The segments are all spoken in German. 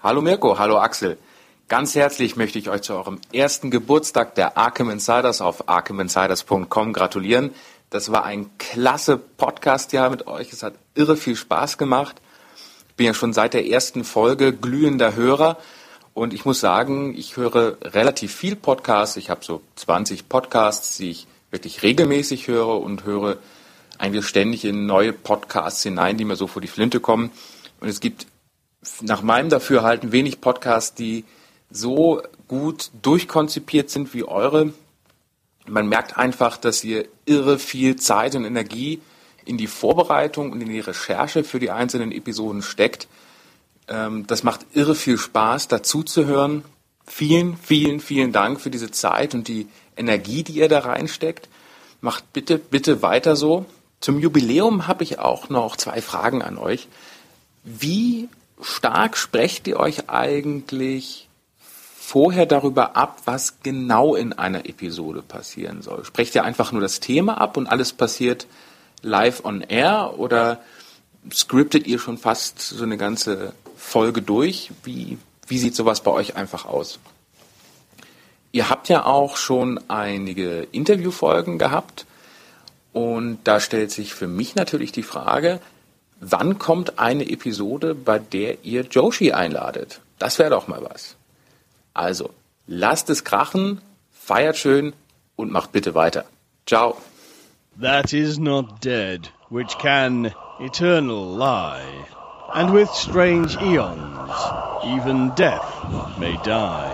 Hallo Mirko, hallo Axel. Ganz herzlich möchte ich euch zu eurem ersten Geburtstag der Arkham Insiders auf arkhaminsiders.com gratulieren. Das war ein klasse Podcast-Jahr mit euch. Es hat irre viel Spaß gemacht. Ich bin ja schon seit der ersten Folge glühender Hörer und ich muss sagen, ich höre relativ viel Podcasts. Ich habe so 20 Podcasts, die ich wirklich regelmäßig höre und höre eigentlich ständig in neue Podcasts hinein, die mir so vor die Flinte kommen. Und es gibt nach meinem Dafürhalten wenig Podcasts, die so gut durchkonzipiert sind wie eure. Man merkt einfach, dass ihr irre viel Zeit und Energie in die Vorbereitung und in die Recherche für die einzelnen Episoden steckt. Ähm, das macht irre viel Spaß, dazu zu hören. Vielen, vielen, vielen Dank für diese Zeit und die Energie, die ihr da reinsteckt. Macht bitte, bitte weiter so. Zum Jubiläum habe ich auch noch zwei Fragen an euch. Wie stark sprecht ihr euch eigentlich vorher darüber ab, was genau in einer Episode passieren soll? Sprecht ihr einfach nur das Thema ab und alles passiert live on air oder scriptet ihr schon fast so eine ganze Folge durch? Wie, wie sieht sowas bei euch einfach aus? Ihr habt ja auch schon einige Interviewfolgen gehabt und da stellt sich für mich natürlich die Frage, wann kommt eine Episode, bei der ihr Joshi einladet? Das wäre doch mal was. Also, lasst es krachen, feiert schön und macht bitte weiter. Ciao. That is not dead, which can eternal lie. And with strange eons, even death may die.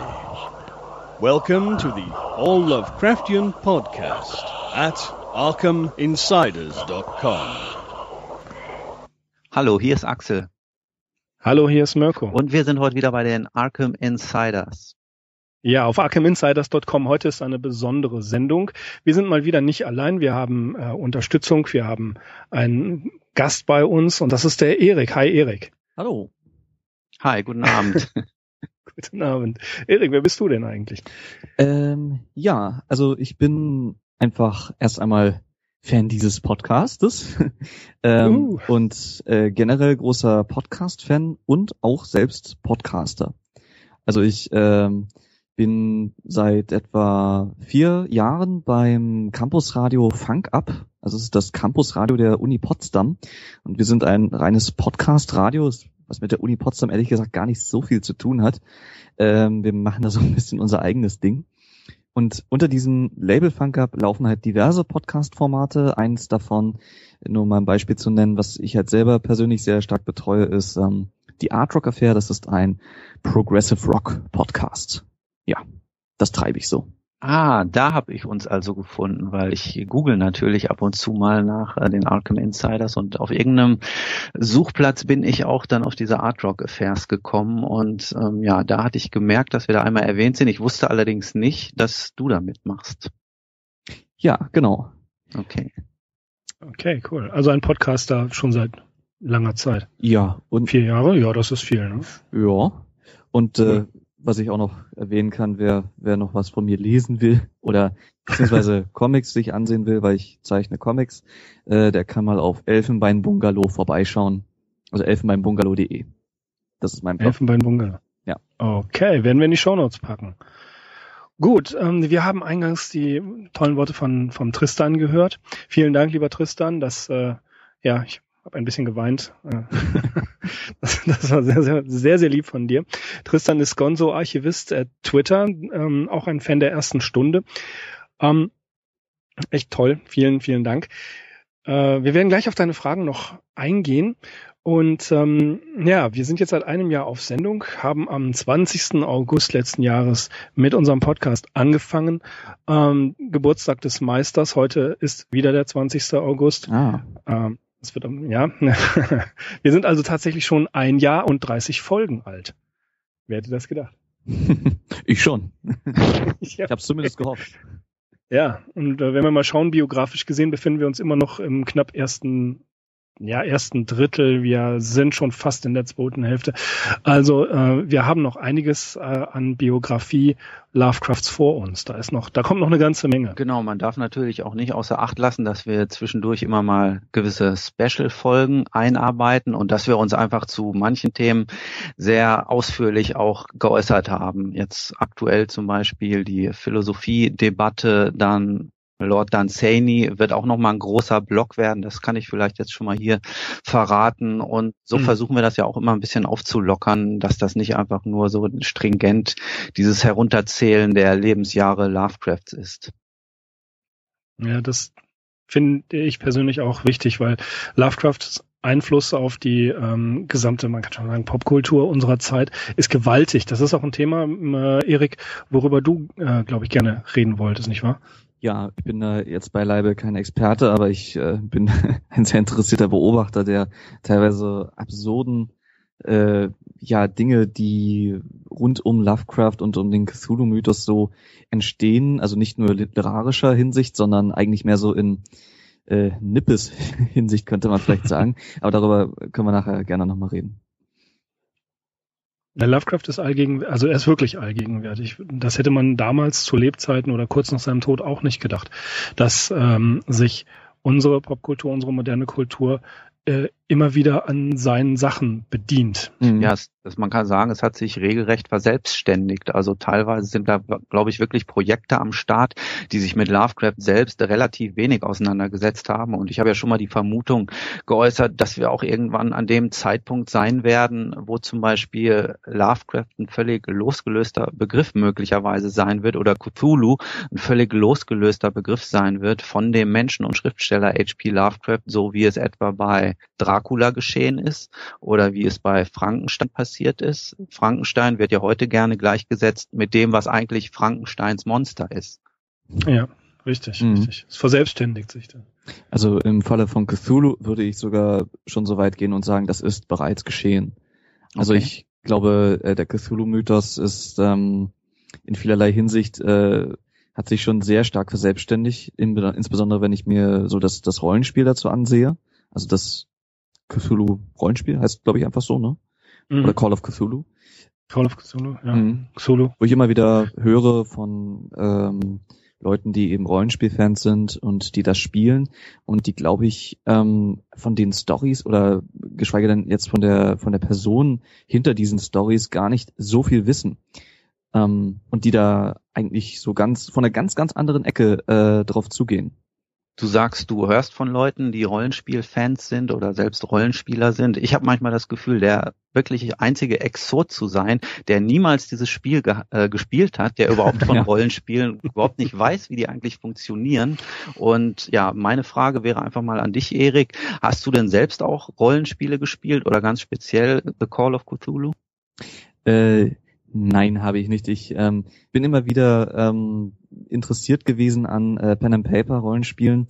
Welcome to the All Lovecraftian Podcast at ArkhamInsiders.com. Hallo, hier ist Axel. Hallo, hier ist Mirko. Und wir sind heute wieder bei den Arkham Insiders. Ja, auf arkhaminsiders.com. Heute ist eine besondere Sendung. Wir sind mal wieder nicht allein. Wir haben äh, Unterstützung. Wir haben einen Gast bei uns und das ist der Erik. Hi, Erik. Hallo. Hi, guten Abend. guten Abend. Erik, wer bist du denn eigentlich? Ähm, ja, also ich bin einfach erst einmal Fan dieses Podcastes ähm, uh. und äh, generell großer Podcast-Fan und auch selbst Podcaster. Also ich ähm, bin seit etwa vier Jahren beim Campusradio Funk Up. Also es ist das Campusradio der Uni Potsdam. Und wir sind ein reines Podcast-Radio, was mit der Uni Potsdam ehrlich gesagt gar nicht so viel zu tun hat. Ähm, wir machen da so ein bisschen unser eigenes Ding. Und unter diesem Label Funk Up laufen halt diverse Podcast-Formate. Eins davon, nur mal ein Beispiel zu nennen, was ich halt selber persönlich sehr stark betreue, ist ähm, die Art Rock Affair. Das ist ein Progressive Rock Podcast. Ja, das treibe ich so. Ah, da habe ich uns also gefunden, weil ich google natürlich ab und zu mal nach äh, den Arkham Insiders und auf irgendeinem Suchplatz bin ich auch dann auf diese Art Rock Affairs gekommen und ähm, ja, da hatte ich gemerkt, dass wir da einmal erwähnt sind. Ich wusste allerdings nicht, dass du da mitmachst. Ja, genau. Okay. Okay, cool. Also ein Podcaster schon seit langer Zeit. Ja. Und vier Jahre? Ja, das ist viel, ne? Ja. Und äh, was ich auch noch erwähnen kann, wer, wer noch was von mir lesen will oder beziehungsweise Comics sich ansehen will, weil ich zeichne Comics, äh, der kann mal auf Elfenbein-Bungalow vorbeischauen. Also elfenbeinbungalow.de. Das ist mein Blog. Elfenbein-Bungalow. Ja. Okay, werden wir in die Shownotes packen. Gut, ähm, wir haben eingangs die tollen Worte von vom Tristan gehört. Vielen Dank, lieber Tristan, dass äh, ja, ich habe ein bisschen geweint. Äh, das, das, war sehr, sehr, sehr, sehr lieb von dir. Tristan ist Gonzo, Archivist at Twitter, ähm, auch ein Fan der ersten Stunde. Ähm, echt toll. Vielen, vielen Dank. Äh, wir werden gleich auf deine Fragen noch eingehen. Und ähm, ja, wir sind jetzt seit einem Jahr auf Sendung, haben am 20. August letzten Jahres mit unserem Podcast angefangen. Ähm, Geburtstag des Meisters. Heute ist wieder der 20. August. Ah. Ähm, das wird, ja. Wir sind also tatsächlich schon ein Jahr und 30 Folgen alt. Wer hätte das gedacht? ich schon. ich habe zumindest gehofft. Ja, und äh, wenn wir mal schauen, biografisch gesehen befinden wir uns immer noch im knapp ersten ja, ersten Drittel. Wir sind schon fast in der zweiten Hälfte. Also äh, wir haben noch einiges äh, an Biografie Lovecrafts vor uns. Da ist noch, da kommt noch eine ganze Menge. Genau, man darf natürlich auch nicht außer Acht lassen, dass wir zwischendurch immer mal gewisse Special-Folgen einarbeiten und dass wir uns einfach zu manchen Themen sehr ausführlich auch geäußert haben. Jetzt aktuell zum Beispiel die Philosophie-Debatte, dann Lord Dunsany wird auch nochmal ein großer Block werden. Das kann ich vielleicht jetzt schon mal hier verraten. Und so mhm. versuchen wir das ja auch immer ein bisschen aufzulockern, dass das nicht einfach nur so stringent dieses Herunterzählen der Lebensjahre Lovecrafts ist. Ja, das finde ich persönlich auch wichtig, weil Lovecrafts Einfluss auf die ähm, gesamte, man kann schon sagen, Popkultur unserer Zeit ist gewaltig. Das ist auch ein Thema, äh, Erik, worüber du, äh, glaube ich, gerne reden wolltest, nicht wahr? Ja, ich bin da jetzt beileibe kein Experte, aber ich äh, bin ein sehr interessierter Beobachter der teilweise absurden äh, ja Dinge, die rund um Lovecraft und um den Cthulhu-Mythos so entstehen, also nicht nur literarischer Hinsicht, sondern eigentlich mehr so in äh, Nippes Hinsicht könnte man vielleicht sagen. Aber darüber können wir nachher gerne nochmal reden. Der Lovecraft ist allgegenwärtig, also er ist wirklich allgegenwärtig. Das hätte man damals zu Lebzeiten oder kurz nach seinem Tod auch nicht gedacht, dass ähm, sich unsere Popkultur, unsere moderne Kultur äh, immer wieder an seinen Sachen bedient. Mhm. Ja, es, das, man kann sagen, es hat sich regelrecht verselbstständigt. Also teilweise sind da, glaube ich, wirklich Projekte am Start, die sich mit Lovecraft selbst relativ wenig auseinandergesetzt haben. Und ich habe ja schon mal die Vermutung geäußert, dass wir auch irgendwann an dem Zeitpunkt sein werden, wo zum Beispiel Lovecraft ein völlig losgelöster Begriff möglicherweise sein wird oder Cthulhu ein völlig losgelöster Begriff sein wird von dem Menschen und Schriftsteller H.P. Lovecraft, so wie es etwa bei Dracula geschehen ist oder wie es bei Frankenstein passiert ist. Frankenstein wird ja heute gerne gleichgesetzt mit dem, was eigentlich Frankensteins Monster ist. Ja, richtig, mhm. richtig. Es verselbstständigt sich dann. Also im Falle von Cthulhu würde ich sogar schon so weit gehen und sagen, das ist bereits geschehen. Also okay. ich glaube, äh, der Cthulhu-Mythos ist ähm, in vielerlei Hinsicht äh, hat sich schon sehr stark verselbstständigt, insbesondere wenn ich mir so das, das Rollenspiel dazu ansehe. Also das Cthulhu Rollenspiel heißt, glaube ich, einfach so, ne? Mhm. Oder Call of Cthulhu. Call of Cthulhu, ja. Mhm. Cthulhu. Wo ich immer wieder höre von ähm, Leuten, die eben Rollenspielfans sind und die das spielen und die, glaube ich, ähm, von den Stories oder geschweige denn jetzt von der von der Person hinter diesen Stories gar nicht so viel wissen ähm, und die da eigentlich so ganz von einer ganz ganz anderen Ecke äh, drauf zugehen. Du sagst, du hörst von Leuten, die Rollenspielfans sind oder selbst Rollenspieler sind. Ich habe manchmal das Gefühl, der wirklich einzige Exot zu sein, der niemals dieses Spiel ge äh, gespielt hat, der überhaupt von ja. Rollenspielen überhaupt nicht weiß, wie die eigentlich funktionieren. Und ja, meine Frage wäre einfach mal an dich, Erik. Hast du denn selbst auch Rollenspiele gespielt oder ganz speziell The Call of Cthulhu? Äh, Nein, habe ich nicht. Ich ähm, bin immer wieder ähm, interessiert gewesen an äh, Pen and Paper Rollenspielen.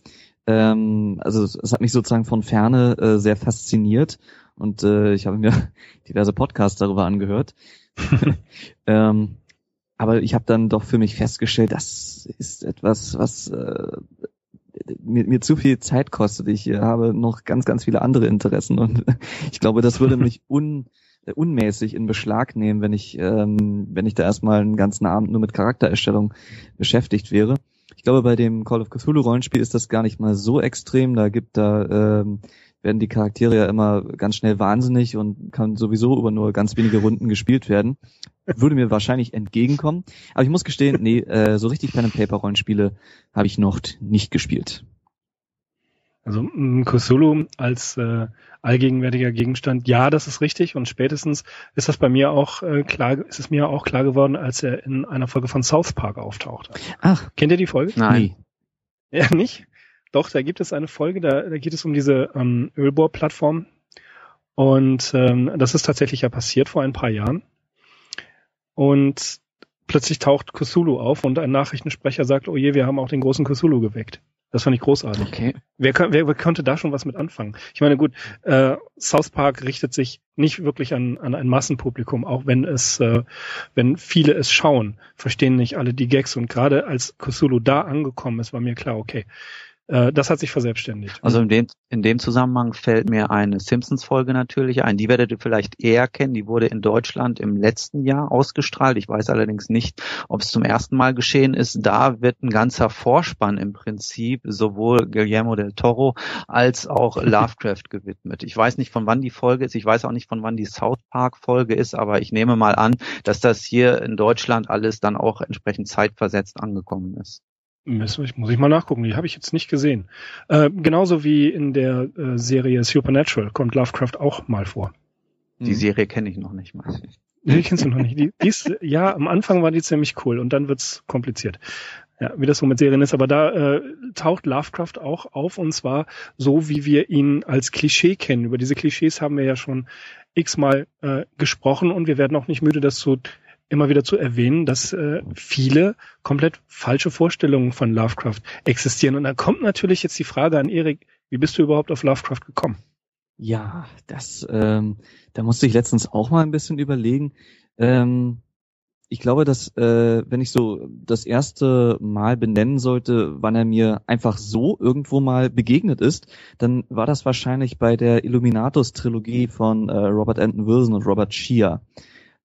Ähm, also es hat mich sozusagen von ferne äh, sehr fasziniert und äh, ich habe mir diverse Podcasts darüber angehört. ähm, aber ich habe dann doch für mich festgestellt, das ist etwas, was äh, mir, mir zu viel Zeit kostet. Ich habe noch ganz, ganz viele andere Interessen und ich glaube, das würde mich un äh, unmäßig in Beschlag nehmen, wenn ich, ähm, wenn ich da erstmal einen ganzen Abend nur mit Charaktererstellung beschäftigt wäre. Ich glaube, bei dem Call of Cthulhu Rollenspiel ist das gar nicht mal so extrem. Da gibt da ähm, werden die Charaktere ja immer ganz schnell wahnsinnig und kann sowieso über nur ganz wenige Runden gespielt werden. Würde mir wahrscheinlich entgegenkommen. Aber ich muss gestehen, nee, äh, so richtig Pen and Paper Rollenspiele habe ich noch nicht gespielt. Also Cthulhu als äh, allgegenwärtiger Gegenstand, ja, das ist richtig. Und spätestens ist das bei mir auch äh, klar, ist es mir auch klar geworden, als er in einer Folge von South Park auftauchte. Ach. Kennt ihr die Folge? Nein. Ja, nicht? Doch, da gibt es eine Folge, da, da geht es um diese ähm, Ölbohrplattform. Und ähm, das ist tatsächlich ja passiert vor ein paar Jahren. Und plötzlich taucht Cthulhu auf und ein Nachrichtensprecher sagt, oh je, wir haben auch den großen Cthulhu geweckt. Das fand ich großartig. Okay. Wer, wer, wer konnte da schon was mit anfangen? Ich meine, gut, äh, South Park richtet sich nicht wirklich an, an ein Massenpublikum, auch wenn es, äh, wenn viele es schauen, verstehen nicht alle die Gags. Und gerade als Cthulhu da angekommen ist, war mir klar, okay, äh, das hat sich verselbstständigt. Also in dem, in dem Zusammenhang fällt mir eine Simpsons-Folge natürlich ein. Die werdet ihr vielleicht eher kennen. Die wurde in Deutschland im letzten Jahr ausgestrahlt. Ich weiß allerdings nicht, ob es zum ersten Mal geschehen ist. Da wird ein ganzer Vorspann im Prinzip sowohl Guillermo del Toro als auch Lovecraft gewidmet. Ich weiß nicht, von wann die Folge ist. Ich weiß auch nicht, von wann die South Park-Folge ist, aber ich nehme mal an, dass das hier in Deutschland alles dann auch entsprechend zeitversetzt angekommen ist. Muss ich, muss ich mal nachgucken, die habe ich jetzt nicht gesehen. Äh, genauso wie in der äh, Serie Supernatural kommt Lovecraft auch mal vor. Die hm. Serie kenne ich noch nicht mal. Die kennst du noch nicht. Die, die ist, ja, am Anfang war die ziemlich cool und dann wird's kompliziert. Ja, wie das so mit Serien ist, aber da äh, taucht Lovecraft auch auf und zwar so, wie wir ihn als Klischee kennen. Über diese Klischees haben wir ja schon x-mal äh, gesprochen und wir werden auch nicht müde, das zu immer wieder zu erwähnen, dass äh, viele komplett falsche Vorstellungen von Lovecraft existieren. Und da kommt natürlich jetzt die Frage an Erik, wie bist du überhaupt auf Lovecraft gekommen? Ja, das, ähm, da musste ich letztens auch mal ein bisschen überlegen. Ähm, ich glaube, dass äh, wenn ich so das erste Mal benennen sollte, wann er mir einfach so irgendwo mal begegnet ist, dann war das wahrscheinlich bei der Illuminatus-Trilogie von äh, Robert Anton Wilson und Robert Shear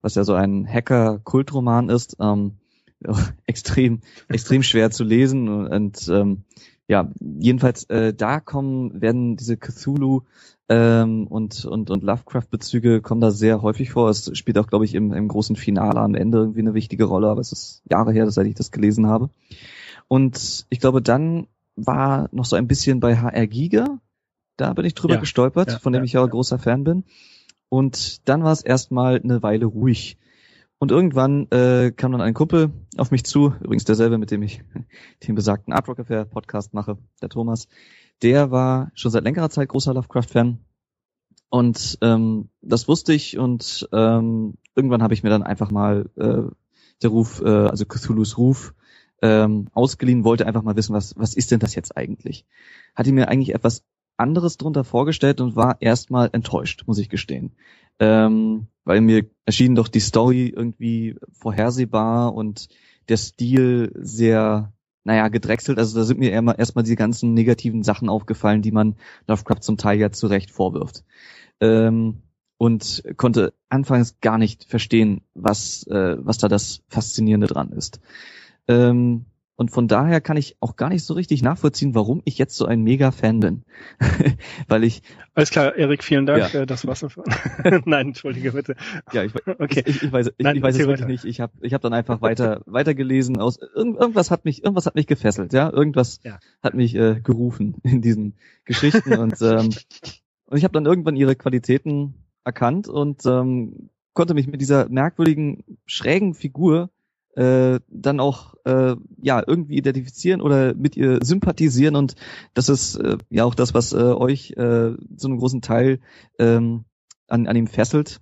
was ja so ein Hacker-Kultroman ist, ähm, extrem, extrem schwer zu lesen und, und ähm, ja, jedenfalls äh, da kommen, werden diese Cthulhu ähm, und, und, und Lovecraft-Bezüge kommen da sehr häufig vor. Es spielt auch, glaube ich, im, im großen Finale am Ende irgendwie eine wichtige Rolle, aber es ist Jahre her, seit ich das gelesen habe. Und ich glaube, dann war noch so ein bisschen bei HR Giga, da bin ich drüber ja, gestolpert, ja, von dem ja, ich ja, großer Fan bin. Und dann war es erstmal eine Weile ruhig. Und irgendwann äh, kam dann ein Kumpel auf mich zu, übrigens derselbe, mit dem ich den besagten Art Rock Affair Podcast mache, der Thomas. Der war schon seit längerer Zeit großer Lovecraft-Fan. Und ähm, das wusste ich und ähm, irgendwann habe ich mir dann einfach mal äh, der Ruf, äh, also Cthulhu's Ruf, ähm, ausgeliehen, wollte einfach mal wissen, was, was ist denn das jetzt eigentlich? Hatte mir eigentlich etwas anderes drunter vorgestellt und war erstmal enttäuscht, muss ich gestehen. Ähm, weil mir erschien doch die Story irgendwie vorhersehbar und der Stil sehr, naja, gedrechselt. Also da sind mir erstmal die ganzen negativen Sachen aufgefallen, die man Lovecraft zum Teil ja zu Recht vorwirft. Ähm, und konnte anfangs gar nicht verstehen, was, äh, was da das Faszinierende dran ist. Ähm, und von daher kann ich auch gar nicht so richtig nachvollziehen, warum ich jetzt so ein Mega-Fan bin. Weil ich. Alles klar, Erik, vielen Dank. Ja. Äh, das war's. Nein, entschuldige bitte. Ja, ich, okay. ich, ich weiß, ich, Nein, ich weiß es wirklich nicht. Ich habe ich hab dann einfach weiter weitergelesen. Aus irgendwas hat mich irgendwas hat mich gefesselt. Ja, irgendwas ja. hat mich äh, gerufen in diesen Geschichten und ähm, und ich habe dann irgendwann ihre Qualitäten erkannt und ähm, konnte mich mit dieser merkwürdigen schrägen Figur äh, dann auch äh, ja irgendwie identifizieren oder mit ihr sympathisieren und das ist äh, ja auch das, was äh, euch äh, zu einem großen Teil ähm, an, an ihm fesselt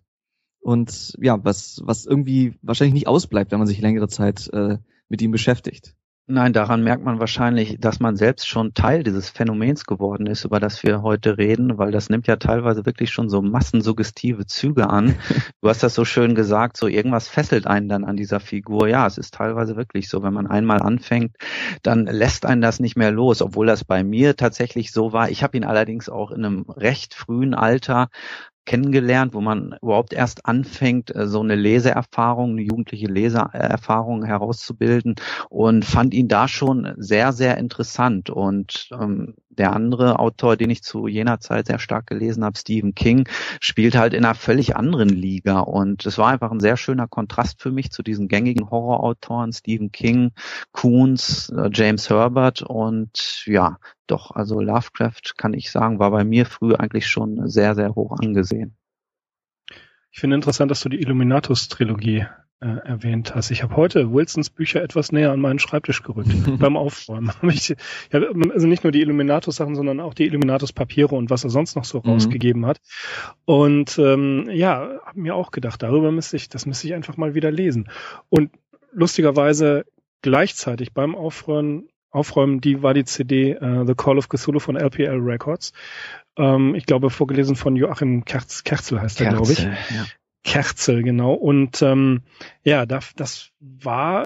und ja, was, was irgendwie wahrscheinlich nicht ausbleibt, wenn man sich längere Zeit äh, mit ihm beschäftigt. Nein, daran merkt man wahrscheinlich, dass man selbst schon Teil dieses Phänomens geworden ist, über das wir heute reden, weil das nimmt ja teilweise wirklich schon so massensuggestive Züge an. Du hast das so schön gesagt, so irgendwas fesselt einen dann an dieser Figur. Ja, es ist teilweise wirklich so, wenn man einmal anfängt, dann lässt einen das nicht mehr los, obwohl das bei mir tatsächlich so war. Ich habe ihn allerdings auch in einem recht frühen Alter kennengelernt, wo man überhaupt erst anfängt, äh, so eine Leseerfahrung, eine jugendliche Leseerfahrung herauszubilden und fand ihn da schon sehr, sehr interessant. Und ähm, der andere Autor, den ich zu jener Zeit sehr stark gelesen habe, Stephen King, spielt halt in einer völlig anderen Liga. Und es war einfach ein sehr schöner Kontrast für mich zu diesen gängigen Horrorautoren, Stephen King, Coons, äh, James Herbert. Und ja, doch, also Lovecraft, kann ich sagen, war bei mir früh eigentlich schon sehr, sehr hoch angesehen. Ich finde interessant, dass du die Illuminatus-Trilogie äh, erwähnt hast. Ich habe heute Wilsons Bücher etwas näher an meinen Schreibtisch gerückt beim Aufräumen. ich, ja, also nicht nur die Illuminatus-Sachen, sondern auch die Illuminatus-Papiere und was er sonst noch so mhm. rausgegeben hat. Und ähm, ja, habe mir auch gedacht, darüber müsste ich, das müsste ich einfach mal wieder lesen. Und lustigerweise gleichzeitig beim Aufräumen Aufräumen, die war die CD uh, The Call of Cthulhu von LPL Records. Ähm, ich glaube, vorgelesen von Joachim Kerz, Kerzel heißt er, glaube ich. Ja. Kerzel, genau. Und ähm, ja, das, das war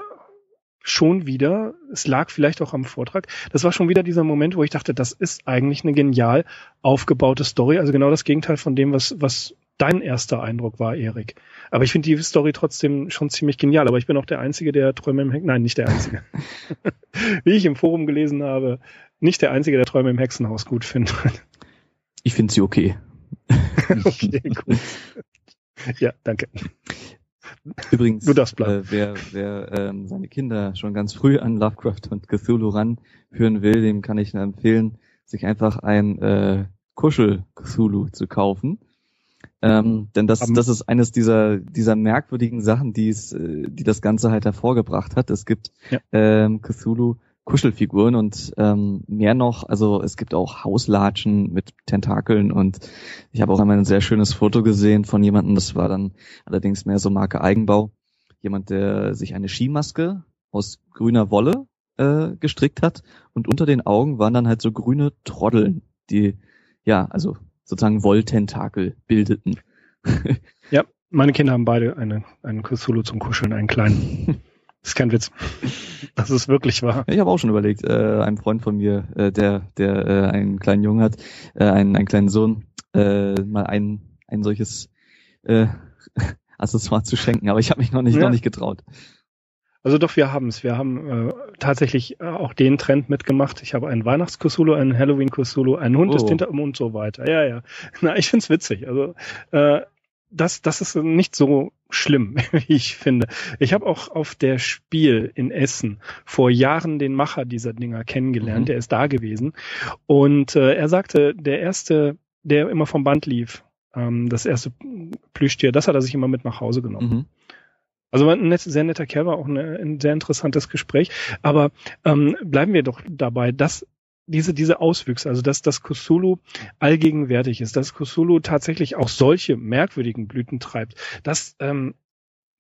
schon wieder, es lag vielleicht auch am Vortrag, das war schon wieder dieser Moment, wo ich dachte, das ist eigentlich eine genial aufgebaute Story, also genau das Gegenteil von dem, was, was dein erster Eindruck war, Erik. Aber ich finde die Story trotzdem schon ziemlich genial, aber ich bin auch der Einzige, der Träume im Hexenhaus, nein, nicht der Einzige. Wie ich im Forum gelesen habe, nicht der Einzige, der Träume im Hexenhaus gut findet. Ich finde sie okay. okay, gut. Ja, danke. Übrigens, du darfst bleiben. Äh, wer, wer ähm, seine Kinder schon ganz früh an Lovecraft und Cthulhu ranführen will, dem kann ich nur empfehlen, sich einfach ein äh, Kuschel-Cthulhu zu kaufen. Ähm, denn das, das ist eines dieser, dieser merkwürdigen Sachen, die es, äh, die das Ganze halt hervorgebracht hat. Es gibt ja. ähm, Cthulhu Kuschelfiguren und ähm, mehr noch, also es gibt auch Hauslatschen mit Tentakeln und ich habe auch einmal ein sehr schönes Foto gesehen von jemandem, das war dann allerdings mehr so Marke Eigenbau, jemand, der sich eine Skimaske aus grüner Wolle äh, gestrickt hat und unter den Augen waren dann halt so grüne Troddeln, die ja, also sozusagen Wolltentakel bildeten. ja, meine Kinder haben beide eine, einen Cthulhu zum Kuscheln, einen kleinen. Das ist kein Witz. Das ist wirklich wahr. Ich habe auch schon überlegt, äh, ein Freund von mir, äh, der, der äh, einen kleinen Jungen hat, äh, einen, einen kleinen Sohn, äh, mal ein, ein solches äh, Accessoire zu schenken, aber ich habe mich noch nicht, ja. noch nicht getraut. Also doch, wir haben es. Wir haben äh, tatsächlich äh, auch den Trend mitgemacht. Ich habe einen Weihnachtskusulu, einen Halloween-Kusulu, einen Hund oh. ist hinter und so weiter. Ja, ja. Na, ich find's witzig. Also äh, das, das ist nicht so schlimm, wie ich finde. Ich habe auch auf der Spiel in Essen vor Jahren den Macher dieser Dinger kennengelernt. Mhm. Der ist da gewesen. Und äh, er sagte, der erste, der immer vom Band lief, ähm, das erste Plüschtier, das hat er sich immer mit nach Hause genommen. Mhm. Also ein net, sehr netter Kerl, war auch eine, ein sehr interessantes Gespräch. Aber ähm, bleiben wir doch dabei, dass diese, diese Auswüchse, also dass das Cthulhu allgegenwärtig ist, dass Cthulhu tatsächlich auch solche merkwürdigen Blüten treibt, das ähm,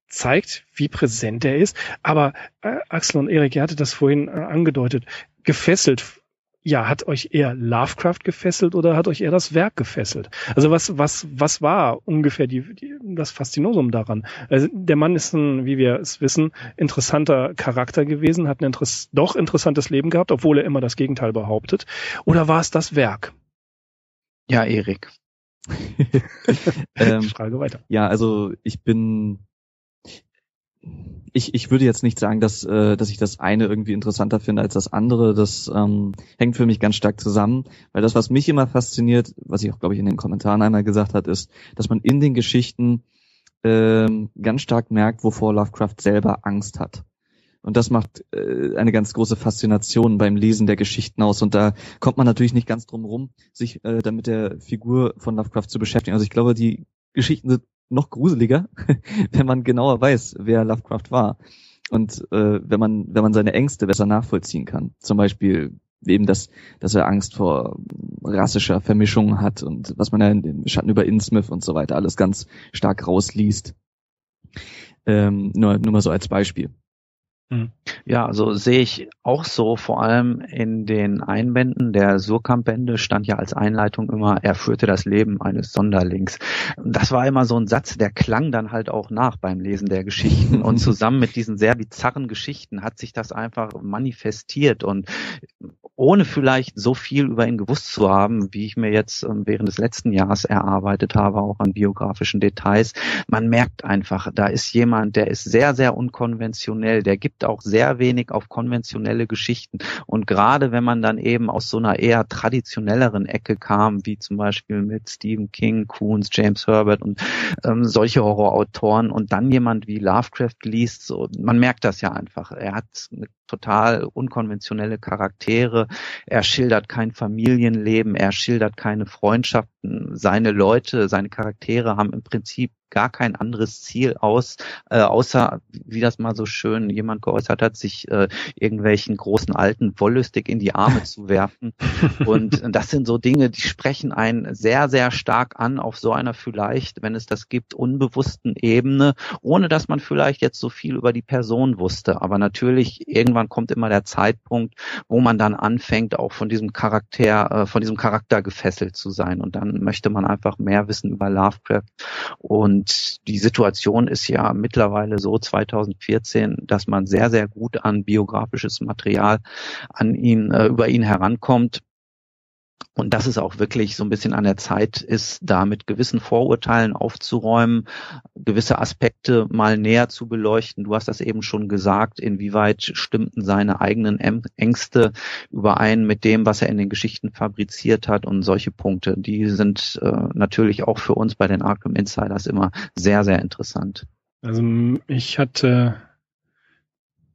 zeigt, wie präsent er ist. Aber äh, Axel und Erik, ihr hattet das vorhin äh, angedeutet, gefesselt ja, hat euch eher Lovecraft gefesselt oder hat euch eher das Werk gefesselt? Also was, was, was war ungefähr die, die, das Faszinosum daran? Also der Mann ist ein, wie wir es wissen, interessanter Charakter gewesen, hat ein Interess doch interessantes Leben gehabt, obwohl er immer das Gegenteil behauptet. Oder war es das Werk? Ja, Erik. ähm, Frage weiter. Ja, also ich bin ich, ich würde jetzt nicht sagen, dass, äh, dass ich das eine irgendwie interessanter finde als das andere. Das ähm, hängt für mich ganz stark zusammen, weil das, was mich immer fasziniert, was ich auch, glaube ich, in den Kommentaren einmal gesagt hat, ist, dass man in den Geschichten ähm, ganz stark merkt, wovor Lovecraft selber Angst hat. Und das macht äh, eine ganz große Faszination beim Lesen der Geschichten aus. Und da kommt man natürlich nicht ganz drum rum, sich äh, damit der Figur von Lovecraft zu beschäftigen. Also ich glaube, die Geschichten sind noch gruseliger, wenn man genauer weiß, wer Lovecraft war. Und äh, wenn man, wenn man seine Ängste besser nachvollziehen kann. Zum Beispiel eben das, dass er Angst vor rassischer Vermischung hat und was man ja in den Schatten über Innsmouth und so weiter alles ganz stark rausliest. Ähm, nur, nur mal so als Beispiel. Hm. Ja, also sehe ich auch so, vor allem in den Einbänden der Surkamp-Bände stand ja als Einleitung immer, er führte das Leben eines Sonderlings. Das war immer so ein Satz, der klang dann halt auch nach beim Lesen der Geschichten und zusammen mit diesen sehr bizarren Geschichten hat sich das einfach manifestiert und ohne vielleicht so viel über ihn gewusst zu haben, wie ich mir jetzt ähm, während des letzten Jahres erarbeitet habe, auch an biografischen Details, man merkt einfach, da ist jemand, der ist sehr, sehr unkonventionell, der gibt auch sehr wenig auf konventionelle Geschichten. Und gerade wenn man dann eben aus so einer eher traditionelleren Ecke kam, wie zum Beispiel mit Stephen King, Coons, James Herbert und ähm, solche Horrorautoren und dann jemand wie Lovecraft liest, so, man merkt das ja einfach. Er hat eine total unkonventionelle Charaktere. Er schildert kein Familienleben, er schildert keine Freundschaften. Seine Leute, seine Charaktere haben im Prinzip gar kein anderes Ziel aus, äh, außer, wie das mal so schön jemand geäußert hat, sich äh, irgendwelchen großen Alten wollüstig in die Arme zu werfen. Und das sind so Dinge, die sprechen einen sehr, sehr stark an auf so einer vielleicht, wenn es das gibt, unbewussten Ebene, ohne dass man vielleicht jetzt so viel über die Person wusste. Aber natürlich, irgendwann kommt immer der Zeitpunkt, wo man dann anfängt, auch von diesem Charakter, äh, von diesem Charakter gefesselt zu sein. Und dann möchte man einfach mehr wissen über Lovecraft. Und Und die Situation ist ja mittlerweile so 2014, dass man sehr, sehr gut an biografisches Material an ihn, äh, über ihn herankommt und dass es auch wirklich so ein bisschen an der Zeit ist, da mit gewissen Vorurteilen aufzuräumen, gewisse Aspekte mal näher zu beleuchten. Du hast das eben schon gesagt, inwieweit stimmten seine eigenen Ängste überein mit dem, was er in den Geschichten fabriziert hat und solche Punkte, die sind äh, natürlich auch für uns bei den Arkham Insiders immer sehr, sehr interessant. Also ich hatte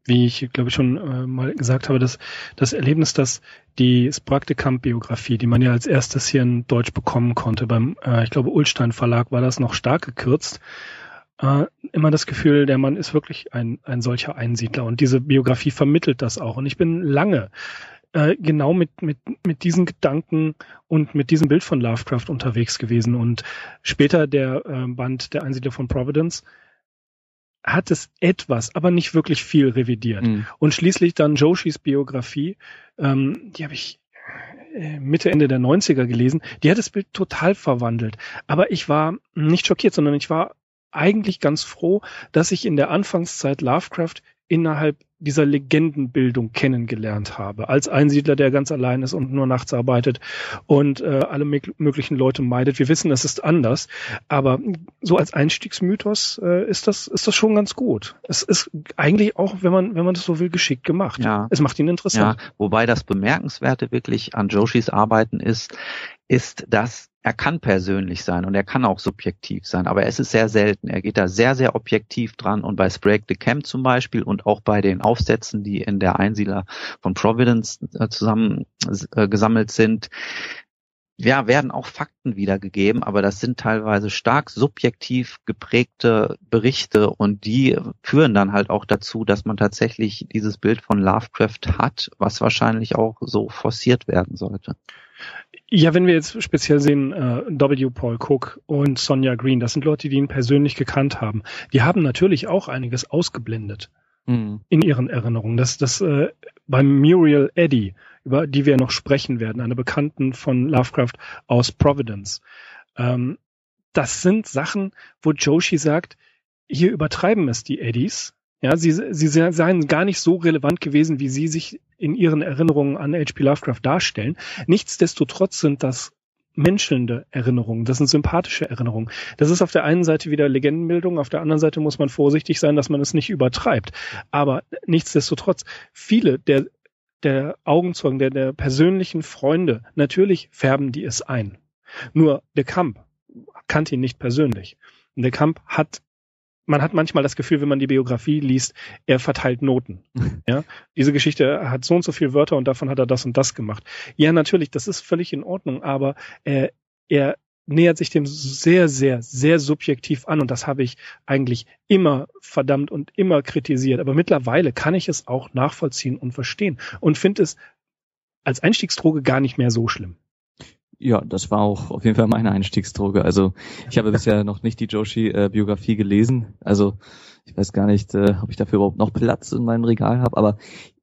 wie ich glaube ich schon äh, mal gesagt habe, dass das Erlebnis, dass die Spraktekamp-Biografie, die man ja als erstes hier in Deutsch bekommen konnte, beim, äh, ich glaube, Ulstein Verlag war das noch stark gekürzt, äh, immer das Gefühl, der Mann ist wirklich ein, ein solcher Einsiedler und diese Biografie vermittelt das auch. Und ich bin lange äh, genau mit, mit, mit diesen Gedanken und mit diesem Bild von Lovecraft unterwegs gewesen. Und später der äh, Band Der Einsiedler von Providence hat es etwas, aber nicht wirklich viel revidiert. Mhm. Und schließlich dann Joshis Biografie, ähm, die habe ich äh, Mitte, Ende der 90er gelesen, die hat das Bild total verwandelt. Aber ich war nicht schockiert, sondern ich war eigentlich ganz froh, dass ich in der Anfangszeit Lovecraft innerhalb dieser Legendenbildung kennengelernt habe. Als Einsiedler, der ganz allein ist und nur nachts arbeitet und äh, alle möglichen Leute meidet. Wir wissen, es ist anders, aber so als Einstiegsmythos äh, ist das ist das schon ganz gut. Es ist eigentlich auch, wenn man wenn man das so will, geschickt gemacht. Ja. Es macht ihn interessant. Ja, wobei das bemerkenswerte wirklich an Joshis Arbeiten ist, ist, dass er kann persönlich sein und er kann auch subjektiv sein, aber es ist sehr selten. Er geht da sehr, sehr objektiv dran und bei Sprague the Camp zum Beispiel und auch bei den Aufsätzen, die in der Einsiedler von Providence äh, zusammen äh, gesammelt sind, ja, werden auch Fakten wiedergegeben, aber das sind teilweise stark subjektiv geprägte Berichte und die führen dann halt auch dazu, dass man tatsächlich dieses Bild von Lovecraft hat, was wahrscheinlich auch so forciert werden sollte. Ja, wenn wir jetzt speziell sehen, äh, W. Paul Cook und Sonja Green, das sind Leute, die ihn persönlich gekannt haben. Die haben natürlich auch einiges ausgeblendet mhm. in ihren Erinnerungen. Das, das äh, beim Muriel Eddy, über die wir noch sprechen werden, eine Bekannten von Lovecraft aus Providence. Ähm, das sind Sachen, wo Joshi sagt, hier übertreiben es die Eddies. Ja, sie, sie seien gar nicht so relevant gewesen, wie sie sich in ihren Erinnerungen an H.P. Lovecraft darstellen. Nichtsdestotrotz sind das menschelnde Erinnerungen, das sind sympathische Erinnerungen. Das ist auf der einen Seite wieder Legendenbildung, auf der anderen Seite muss man vorsichtig sein, dass man es nicht übertreibt. Aber nichtsdestotrotz, viele der, der Augenzeugen, der, der persönlichen Freunde, natürlich färben die es ein. Nur der Kamp kannte ihn nicht persönlich. Und der Kamp hat man hat manchmal das Gefühl, wenn man die Biografie liest, er verteilt Noten. ja, diese Geschichte hat so und so viele Wörter und davon hat er das und das gemacht. Ja, natürlich, das ist völlig in Ordnung, aber äh, er nähert sich dem sehr, sehr, sehr subjektiv an und das habe ich eigentlich immer verdammt und immer kritisiert. Aber mittlerweile kann ich es auch nachvollziehen und verstehen und finde es als Einstiegsdroge gar nicht mehr so schlimm. Ja, das war auch auf jeden Fall meine Einstiegsdroge. Also ich habe bisher noch nicht die Joshi-Biografie äh, gelesen. Also ich weiß gar nicht, äh, ob ich dafür überhaupt noch Platz in meinem Regal habe. Aber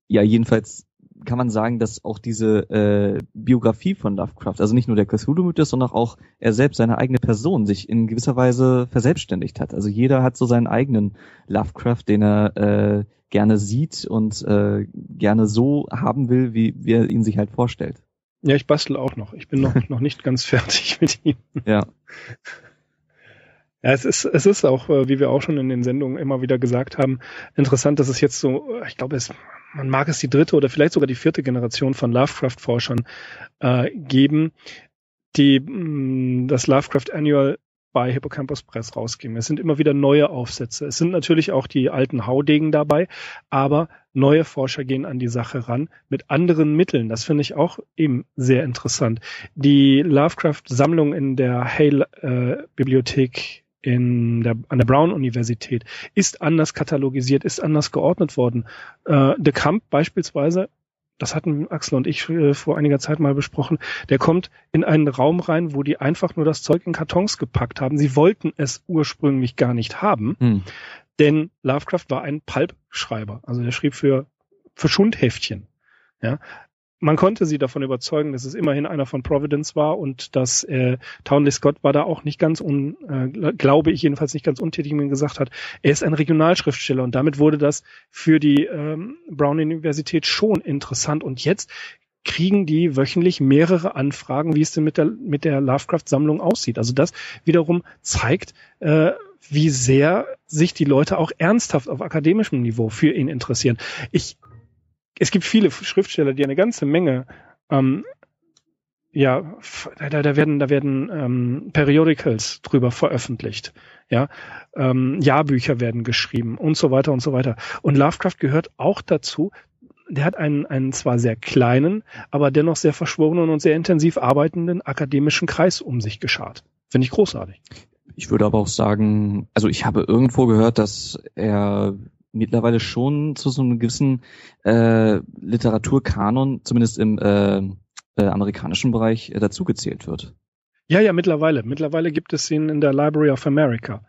ja, jedenfalls kann man sagen, dass auch diese äh, Biografie von Lovecraft, also nicht nur der Cthulhu-Mythos, sondern auch er selbst, seine eigene Person, sich in gewisser Weise verselbstständigt hat. Also jeder hat so seinen eigenen Lovecraft, den er äh, gerne sieht und äh, gerne so haben will, wie, wie er ihn sich halt vorstellt. Ja, ich bastel auch noch. Ich bin noch, noch nicht ganz fertig mit ihm. Ja. Ja, es ist, es ist auch, äh, wie wir auch schon in den Sendungen immer wieder gesagt haben, interessant, dass es jetzt so, ich glaube, es, man mag es die dritte oder vielleicht sogar die vierte Generation von Lovecraft-Forschern äh, geben, die mh, mm, das Lovecraft Annual bei Hippocampus Press rausgeben. Es sind immer wieder neue Aufsätze. Es sind natürlich auch die alten Haudegen dabei, aber neue Forscher gehen an die Sache ran mit anderen Mitteln. Das finde ich auch eben sehr interessant. Die Lovecraft-Sammlung in der Hale-Bibliothek äh, der, an der Brown-Universität ist anders katalogisiert, ist anders geordnet worden. Äh, De Camp beispielsweise das hatten Axel und ich äh, vor einiger Zeit mal besprochen, der kommt in einen Raum rein, wo die einfach nur das Zeug in Kartons gepackt haben. Sie wollten es ursprünglich gar nicht haben, hm. denn Lovecraft war ein Pulp-Schreiber. Also der schrieb für, für Schundheftchen. Ja. Man konnte sie davon überzeugen, dass es immerhin einer von Providence war und dass äh, Townley Scott war da auch nicht ganz un, äh, glaube ich jedenfalls nicht ganz untätig, wenn gesagt hat, er ist ein Regionalschriftsteller und damit wurde das für die ähm, Brown Universität schon interessant und jetzt kriegen die wöchentlich mehrere Anfragen, wie es denn mit der mit der Lovecraft-Sammlung aussieht. Also das wiederum zeigt, äh, wie sehr sich die Leute auch ernsthaft auf akademischem Niveau für ihn interessieren. Ich es gibt viele Schriftsteller, die eine ganze Menge ähm, ja, da, da werden, da werden ähm, Periodicals drüber veröffentlicht, ja, ähm, Jahrbücher werden geschrieben und so weiter und so weiter. Und Lovecraft gehört auch dazu. Der hat einen, einen zwar sehr kleinen, aber dennoch sehr verschworenen und sehr intensiv arbeitenden akademischen Kreis um sich geschart. Finde ich großartig. Ich würde aber auch sagen, also ich habe irgendwo gehört, dass er mittlerweile schon zu so einem gewissen äh, Literaturkanon, zumindest im äh, äh, amerikanischen Bereich, äh, dazugezählt wird. Ja, ja, mittlerweile. Mittlerweile gibt es ihn in der Library of America.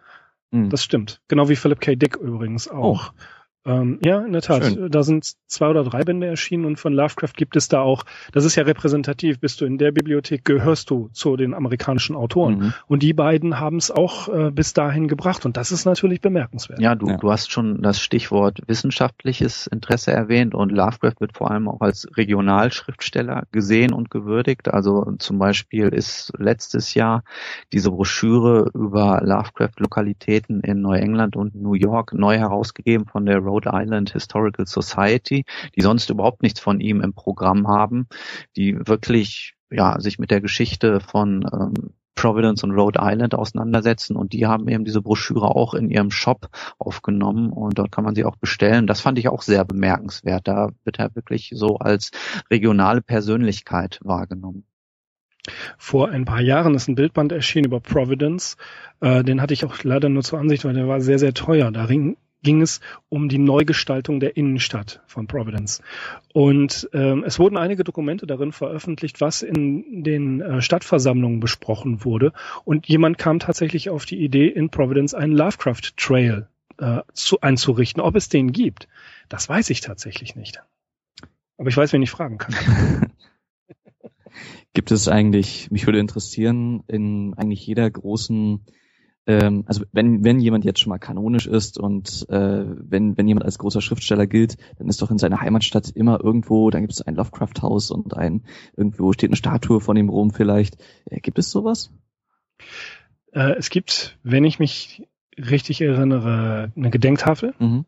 Mhm. Das stimmt. Genau wie Philip K. Dick übrigens auch. Oh. Ähm, ja, in der Tat. Schön. Da sind zwei oder drei Bände erschienen und von Lovecraft gibt es da auch, das ist ja repräsentativ, bist du in der Bibliothek, gehörst du zu den amerikanischen Autoren. Mhm. Und die beiden haben es auch äh, bis dahin gebracht und das ist natürlich bemerkenswert. Ja, du, ja. du hast schon das Stichwort wissenschaftliches Interesse erwähnt und Lovecraft wird vor allem auch als Regionalschriftsteller gesehen und gewürdigt. Also zum Beispiel ist letztes Jahr diese Broschüre über Lovecraft-Lokalitäten in Neuengland und New York neu herausgegeben von der Rhode Island Historical Society, die sonst überhaupt nichts von ihm im Programm haben, die wirklich ja sich mit der Geschichte von ähm, Providence und Rhode Island auseinandersetzen und die haben eben diese Broschüre auch in ihrem Shop aufgenommen und dort kann man sie auch bestellen. Das fand ich auch sehr bemerkenswert. Da wird er wirklich so als regionale Persönlichkeit wahrgenommen. Vor ein paar Jahren ist ein Bildband erschienen über Providence. Äh, den hatte ich auch leider nur zur Ansicht, weil der war sehr, sehr teuer. Da ging es um die Neugestaltung der Innenstadt von Providence. Und ähm, es wurden einige Dokumente darin veröffentlicht, was in den äh, Stadtversammlungen besprochen wurde. Und jemand kam tatsächlich auf die Idee, in Providence einen Lovecraft Trail äh, zu, einzurichten. Ob es den gibt, das weiß ich tatsächlich nicht. Aber ich weiß, wen ich fragen kann. Gibt es eigentlich, mich würde interessieren, in eigentlich jeder großen ähm, also wenn, wenn jemand jetzt schon mal kanonisch ist und äh, wenn, wenn jemand als großer Schriftsteller gilt, dann ist doch in seiner Heimatstadt immer irgendwo, dann gibt es ein Lovecraft-Haus und ein, irgendwo steht eine Statue von ihm rum vielleicht. Äh, gibt es sowas? Äh, es gibt, wenn ich mich richtig erinnere, eine Gedenktafel. Mhm.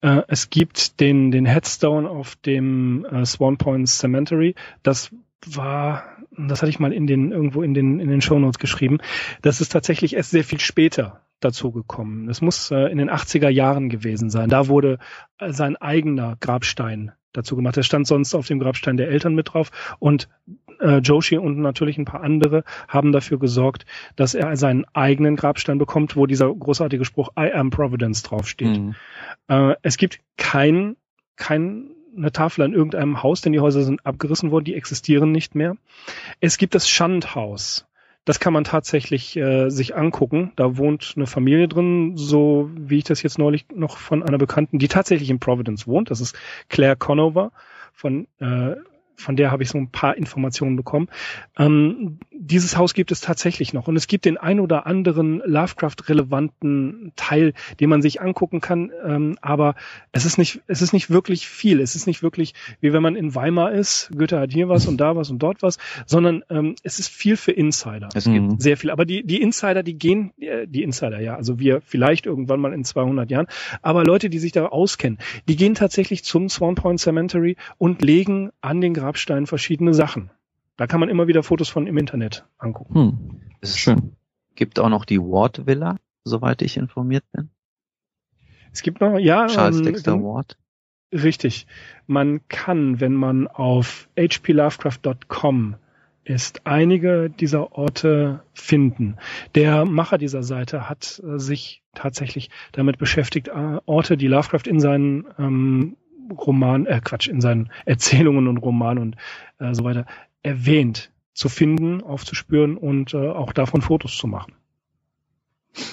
Äh, es gibt den, den Headstone auf dem äh, Swan Point Cemetery. Das war, das hatte ich mal in den, irgendwo in den, in den Shownotes geschrieben, das ist tatsächlich erst sehr viel später dazu gekommen. Das muss äh, in den 80er Jahren gewesen sein. Da wurde äh, sein eigener Grabstein dazu gemacht. Der stand sonst auf dem Grabstein der Eltern mit drauf und äh, Joshi und natürlich ein paar andere haben dafür gesorgt, dass er seinen eigenen Grabstein bekommt, wo dieser großartige Spruch I am Providence draufsteht. Mhm. Äh, es gibt kein kein eine Tafel an irgendeinem Haus, denn die Häuser sind abgerissen worden, die existieren nicht mehr. Es gibt das Schandhaus. Das kann man tatsächlich äh, sich angucken. Da wohnt eine Familie drin, so wie ich das jetzt neulich noch von einer Bekannten, die tatsächlich in Providence wohnt. Das ist Claire Conover von äh, von der habe ich so ein paar Informationen bekommen. Ähm, dieses Haus gibt es tatsächlich noch und es gibt den ein oder anderen Lovecraft-relevanten Teil, den man sich angucken kann, ähm, aber es ist nicht, es ist nicht wirklich viel. Es ist nicht wirklich, wie wenn man in Weimar ist, Goethe hat hier was und da was und dort was, sondern ähm, es ist viel für Insider. Es gibt mhm. sehr viel, aber die, die Insider, die gehen, äh, die Insider, ja, also wir vielleicht irgendwann mal in 200 Jahren, aber Leute, die sich da auskennen, die gehen tatsächlich zum Swan Point Cemetery und legen an den Grabstein verschiedene Sachen. Da kann man immer wieder Fotos von im Internet angucken. Hm. Das ist schön. Gibt auch noch die Ward Villa, soweit ich informiert bin. Es gibt noch, ja. Charles ähm, Dexter Ward. Richtig. Man kann, wenn man auf hplovecraft.com ist, einige dieser Orte finden. Der Macher dieser Seite hat äh, sich tatsächlich damit beschäftigt, äh, Orte, die Lovecraft in seinen ähm, Roman, äh Quatsch, in seinen Erzählungen und Romanen und äh, so weiter erwähnt, zu finden, aufzuspüren und äh, auch davon Fotos zu machen.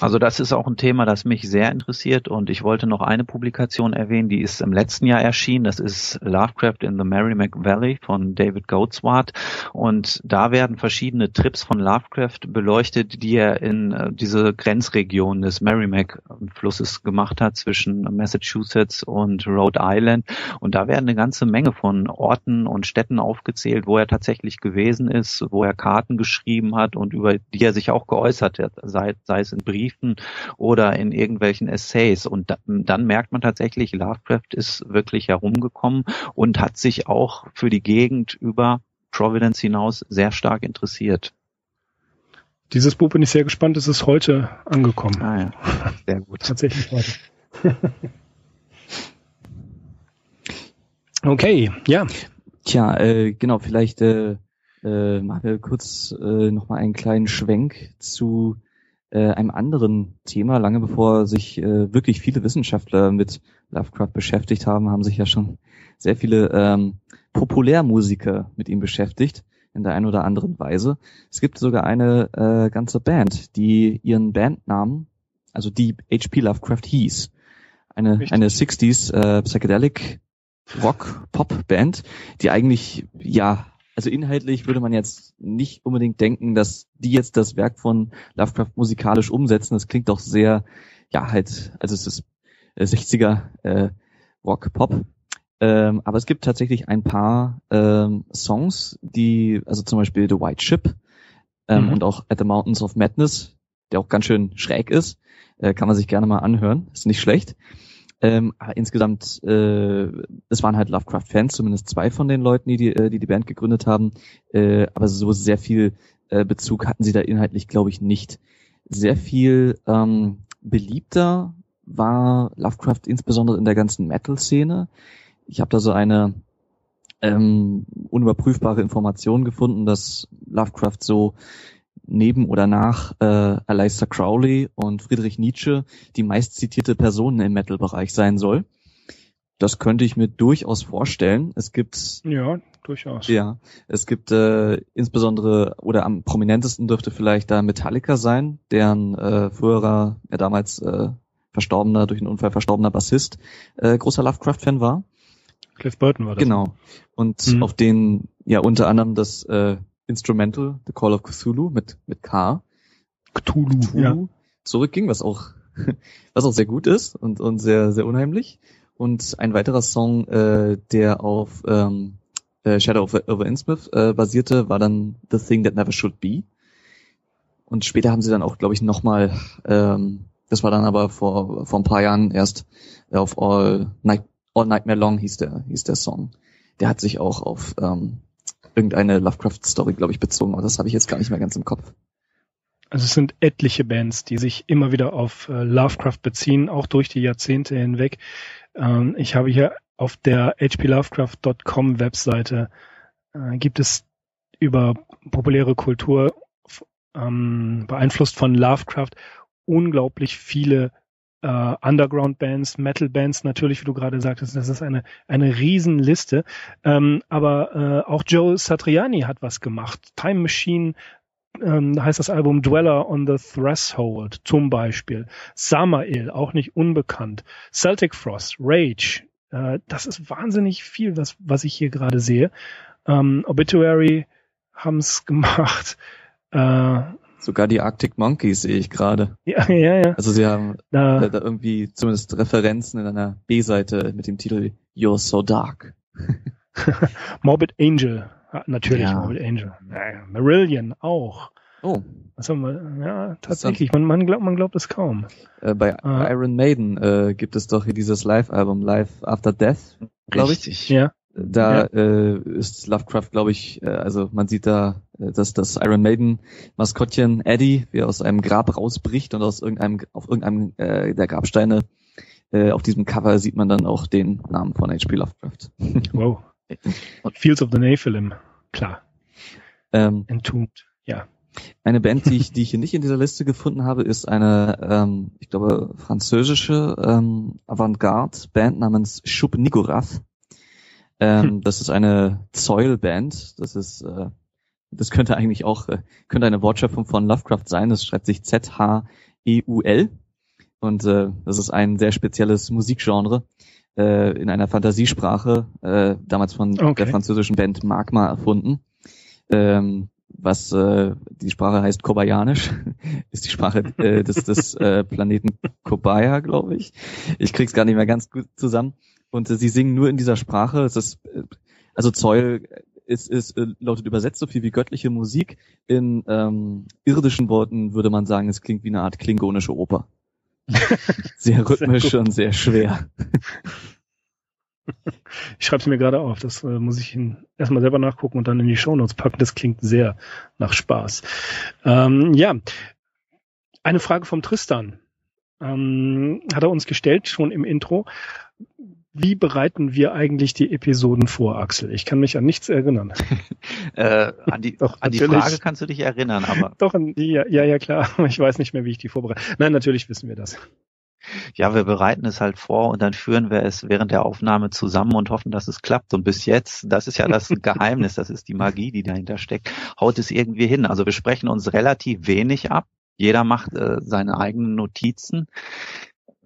Also das ist auch ein Thema, das mich sehr interessiert. Und ich wollte noch eine Publikation erwähnen, die ist im letzten Jahr erschienen. Das ist Lovecraft in the Merrimack Valley von David Goatswart und da werden verschiedene Trips von Lovecraft beleuchtet, die er in äh, diese Grenzregion des Merrimack-Flusses gemacht hat zwischen Massachusetts und Rhode Island. Und da werden eine ganze Menge von Orten und Städten aufgezählt, wo er tatsächlich gewesen ist, wo er Karten geschrieben hat und über die er sich auch geäußert hat, sei, sei es in Briefen oder in irgendwelchen Essays. Und da, dann merkt man tatsächlich, Lovecraft ist wirklich herumgekommen und hat sich auch für die Gegend über Providence hinaus sehr stark interessiert. Dieses Buch bin ich sehr gespannt, es ist heute angekommen. Ah ja, sehr gut. Tatsächlich heute. okay, ja. Tja, äh, genau, vielleicht äh, äh, machen wir kurz äh, nochmal einen kleinen Schwenk zu äh, einem anderen Thema. Lange bevor sich äh, wirklich viele Wissenschaftler mit Lovecraft beschäftigt haben, haben sich ja schon sehr viele ähm, Populärmusiker mit ihm beschäftigt in der einen oder anderen Weise. Es gibt sogar eine äh, ganze Band, die ihren Bandnamen, also die HP Lovecraft hieß. Eine, eine 60s äh, Psychedelic Rock Pop Band, die eigentlich ja also inhaltlich würde man jetzt nicht unbedingt denken, dass die jetzt das Werk von Lovecraft musikalisch umsetzen. Das klingt doch sehr, ja, halt, also es ist 60er äh, Rock, Pop. Ähm, aber es gibt tatsächlich ein paar ähm, Songs, die, also zum Beispiel The White Ship ähm, mhm. und auch At the Mountains of Madness, der auch ganz schön schräg ist, äh, kann man sich gerne mal anhören, ist nicht schlecht. Ähm, aber insgesamt, äh, es waren halt Lovecraft-Fans, zumindest zwei von den Leuten, die die, äh, die, die Band gegründet haben. Äh, aber so sehr viel äh, Bezug hatten sie da inhaltlich, glaube ich, nicht. Sehr viel ähm, beliebter war Lovecraft insbesondere in der ganzen Metal-Szene. Ich habe da so eine ähm, unüberprüfbare Information gefunden, dass Lovecraft so neben oder nach äh, Aleister Crowley und Friedrich Nietzsche die meistzitierte Person im Metal-Bereich sein soll. Das könnte ich mir durchaus vorstellen. Es gibt ja durchaus. Ja, es gibt äh, insbesondere oder am prominentesten dürfte vielleicht da Metallica sein, deren äh, früherer, ja damals äh, verstorbener durch einen Unfall verstorbener Bassist äh, großer Lovecraft-Fan war. Cliff Burton war das. Genau. Und mhm. auf den ja unter anderem das äh, Instrumental, The Call of Cthulhu mit, mit K. Cthulhu, Cthulhu ja. zurückging, was auch, was auch sehr gut ist und, und sehr, sehr unheimlich. Und ein weiterer Song, äh, der auf ähm, äh, Shadow over, over Innsmouth äh, basierte, war dann The Thing That Never Should Be. Und später haben sie dann auch, glaube ich, nochmal, ähm, das war dann aber vor, vor ein paar Jahren erst äh, auf All, Night, All Nightmare Long hieß der, hieß der Song. Der hat sich auch auf ähm, irgendeine Lovecraft-Story, glaube ich, bezogen, aber das habe ich jetzt gar nicht mehr ganz im Kopf. Also es sind etliche Bands, die sich immer wieder auf äh, Lovecraft beziehen, auch durch die Jahrzehnte hinweg. Ähm, ich habe hier auf der hplovecraft.com Webseite äh, gibt es über populäre Kultur ähm, beeinflusst von Lovecraft unglaublich viele äh, Underground-Bands, Metal-Bands natürlich, wie du gerade sagtest, das ist eine, eine Riesenliste. Ähm, aber äh, auch Joe Satriani hat was gemacht. Time Machine ähm, heißt das Album Dweller on the Threshold zum Beispiel. Samael, auch nicht unbekannt. Celtic Frost, Rage. Äh, das ist wahnsinnig viel, was, was ich hier gerade sehe. Ähm, Obituary haben's gemacht. Äh, Sogar die Arctic Monkeys sehe ich gerade. Ja, ja, ja. Also sie haben da, da irgendwie zumindest Referenzen in einer B-Seite mit dem Titel You're So Dark. Morbid Angel, natürlich ja. Morbid Angel. Ja, Marillion auch. Oh. Was haben wir? Ja, tatsächlich. Man, man glaubt, man glaubt es kaum. Äh, bei äh, Iron Maiden äh, gibt es doch hier dieses Live-Album Live After Death, glaube ich. Ja. Da ja. äh, ist Lovecraft, glaube ich, äh, also man sieht da, äh, dass das Iron Maiden Maskottchen Eddie, wie er aus einem Grab rausbricht und aus irgendeinem auf irgendeinem äh, der Grabsteine äh, auf diesem Cover sieht man dann auch den Namen von H.P. Lovecraft. Wow. Und Fields of the Nephilim, klar. Ähm, Entombed, ja. Eine Band, die ich, die ich hier nicht in dieser Liste gefunden habe, ist eine, ähm, ich glaube, französische ähm, Avantgarde-Band namens Shub Nigorath. Ähm, hm. Das ist eine Zoil-Band. Das ist, äh, das könnte eigentlich auch, äh, könnte eine Wortschöpfung von Lovecraft sein. Das schreibt sich Z-H-E-U-L. EUL. Und äh, das ist ein sehr spezielles Musikgenre äh, in einer Fantasiesprache, äh, damals von okay. der französischen Band Magma erfunden. Ähm, was äh, die Sprache heißt Kobayanisch, ist die Sprache äh, des, des äh, Planeten Kobaya, glaube ich. Ich krieg's gar nicht mehr ganz gut zusammen. Und äh, sie singen nur in dieser Sprache. Es ist äh, also Zoll ist, ist äh, lautet übersetzt so viel wie göttliche Musik. In ähm, irdischen Worten würde man sagen, es klingt wie eine Art klingonische Oper. sehr rhythmisch sehr und sehr schwer. Ich schreibe es mir gerade auf. Das äh, muss ich erstmal selber nachgucken und dann in die Shownotes packen. Das klingt sehr nach Spaß. Ähm, ja, eine Frage vom Tristan. Ähm, hat er uns gestellt, schon im Intro. Wie bereiten wir eigentlich die Episoden vor, Axel? Ich kann mich an nichts erinnern. äh, an die, Doch, an die Frage kannst du dich erinnern, aber. Doch, an die, ja, ja, klar. Ich weiß nicht mehr, wie ich die vorbereite. Nein, natürlich wissen wir das. Ja, wir bereiten es halt vor und dann führen wir es während der Aufnahme zusammen und hoffen, dass es klappt. Und bis jetzt, das ist ja das Geheimnis, das ist die Magie, die dahinter steckt, haut es irgendwie hin. Also wir sprechen uns relativ wenig ab. Jeder macht äh, seine eigenen Notizen.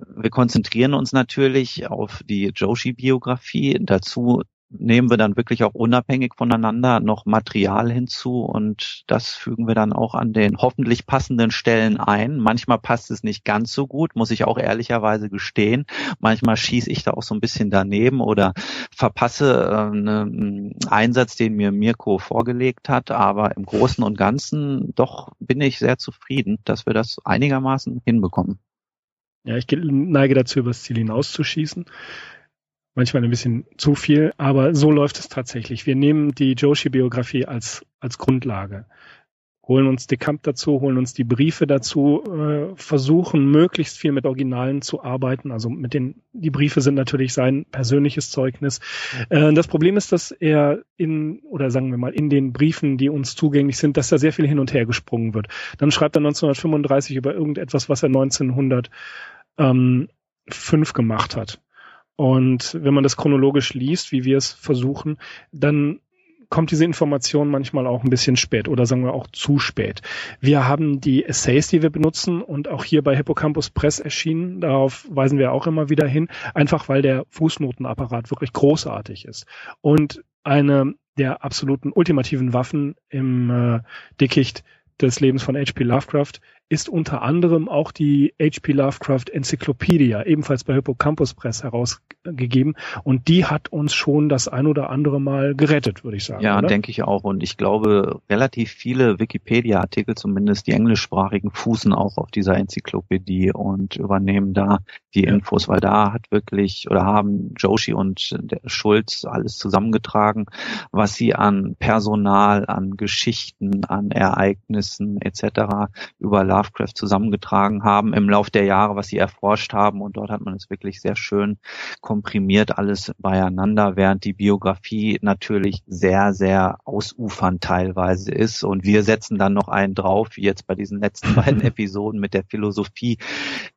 Wir konzentrieren uns natürlich auf die Joshi-Biografie. Dazu nehmen wir dann wirklich auch unabhängig voneinander noch Material hinzu und das fügen wir dann auch an den hoffentlich passenden Stellen ein. Manchmal passt es nicht ganz so gut, muss ich auch ehrlicherweise gestehen. Manchmal schieße ich da auch so ein bisschen daneben oder verpasse äh, einen Einsatz, den mir Mirko vorgelegt hat. Aber im Großen und Ganzen doch bin ich sehr zufrieden, dass wir das einigermaßen hinbekommen. Ja, ich neige dazu, übers Ziel hinauszuschießen manchmal ein bisschen zu viel, aber so läuft es tatsächlich. Wir nehmen die Joshi-Biografie als, als Grundlage, holen uns die Camp dazu, holen uns die Briefe dazu, äh, versuchen möglichst viel mit Originalen zu arbeiten. Also mit den, die Briefe sind natürlich sein persönliches Zeugnis. Äh, das Problem ist, dass er in, oder sagen wir mal, in den Briefen, die uns zugänglich sind, dass da sehr viel hin und her gesprungen wird. Dann schreibt er 1935 über irgendetwas, was er 1905 gemacht hat. Und wenn man das chronologisch liest, wie wir es versuchen, dann kommt diese Information manchmal auch ein bisschen spät oder sagen wir auch zu spät. Wir haben die Essays, die wir benutzen und auch hier bei Hippocampus Press erschienen. Darauf weisen wir auch immer wieder hin, einfach weil der Fußnotenapparat wirklich großartig ist. Und eine der absoluten ultimativen Waffen im äh, Dickicht des Lebens von H.P. Lovecraft ist unter anderem auch die H.P. Lovecraft Enzyklopädie, ebenfalls bei Hippocampus Press herausgegeben. Und die hat uns schon das ein oder andere Mal gerettet, würde ich sagen. Ja, denke ich auch. Und ich glaube, relativ viele Wikipedia-Artikel, zumindest die englischsprachigen, fußen auch auf dieser Enzyklopädie und übernehmen da die. Infos, weil da hat wirklich oder haben Joshi und Schulz alles zusammengetragen, was sie an Personal, an Geschichten, an Ereignissen etc. über Lovecraft zusammengetragen haben im Lauf der Jahre, was sie erforscht haben. Und dort hat man es wirklich sehr schön komprimiert alles beieinander, während die Biografie natürlich sehr, sehr ausufernd teilweise ist. Und wir setzen dann noch einen drauf, wie jetzt bei diesen letzten beiden Episoden mit der Philosophie.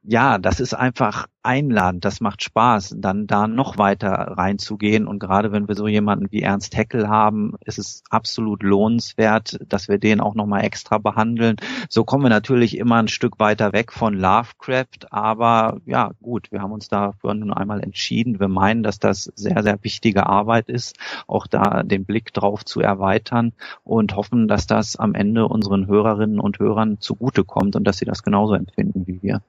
Ja, das ist einfach einladend, das macht Spaß, dann da noch weiter reinzugehen. Und gerade wenn wir so jemanden wie Ernst Heckel haben, ist es absolut lohnenswert, dass wir den auch nochmal extra behandeln. So kommen wir natürlich immer ein Stück weiter weg von Lovecraft, aber ja, gut, wir haben uns dafür nun einmal entschieden. Wir meinen, dass das sehr, sehr wichtige Arbeit ist, auch da den Blick drauf zu erweitern und hoffen, dass das am Ende unseren Hörerinnen und Hörern zugutekommt und dass sie das genauso empfinden wie wir.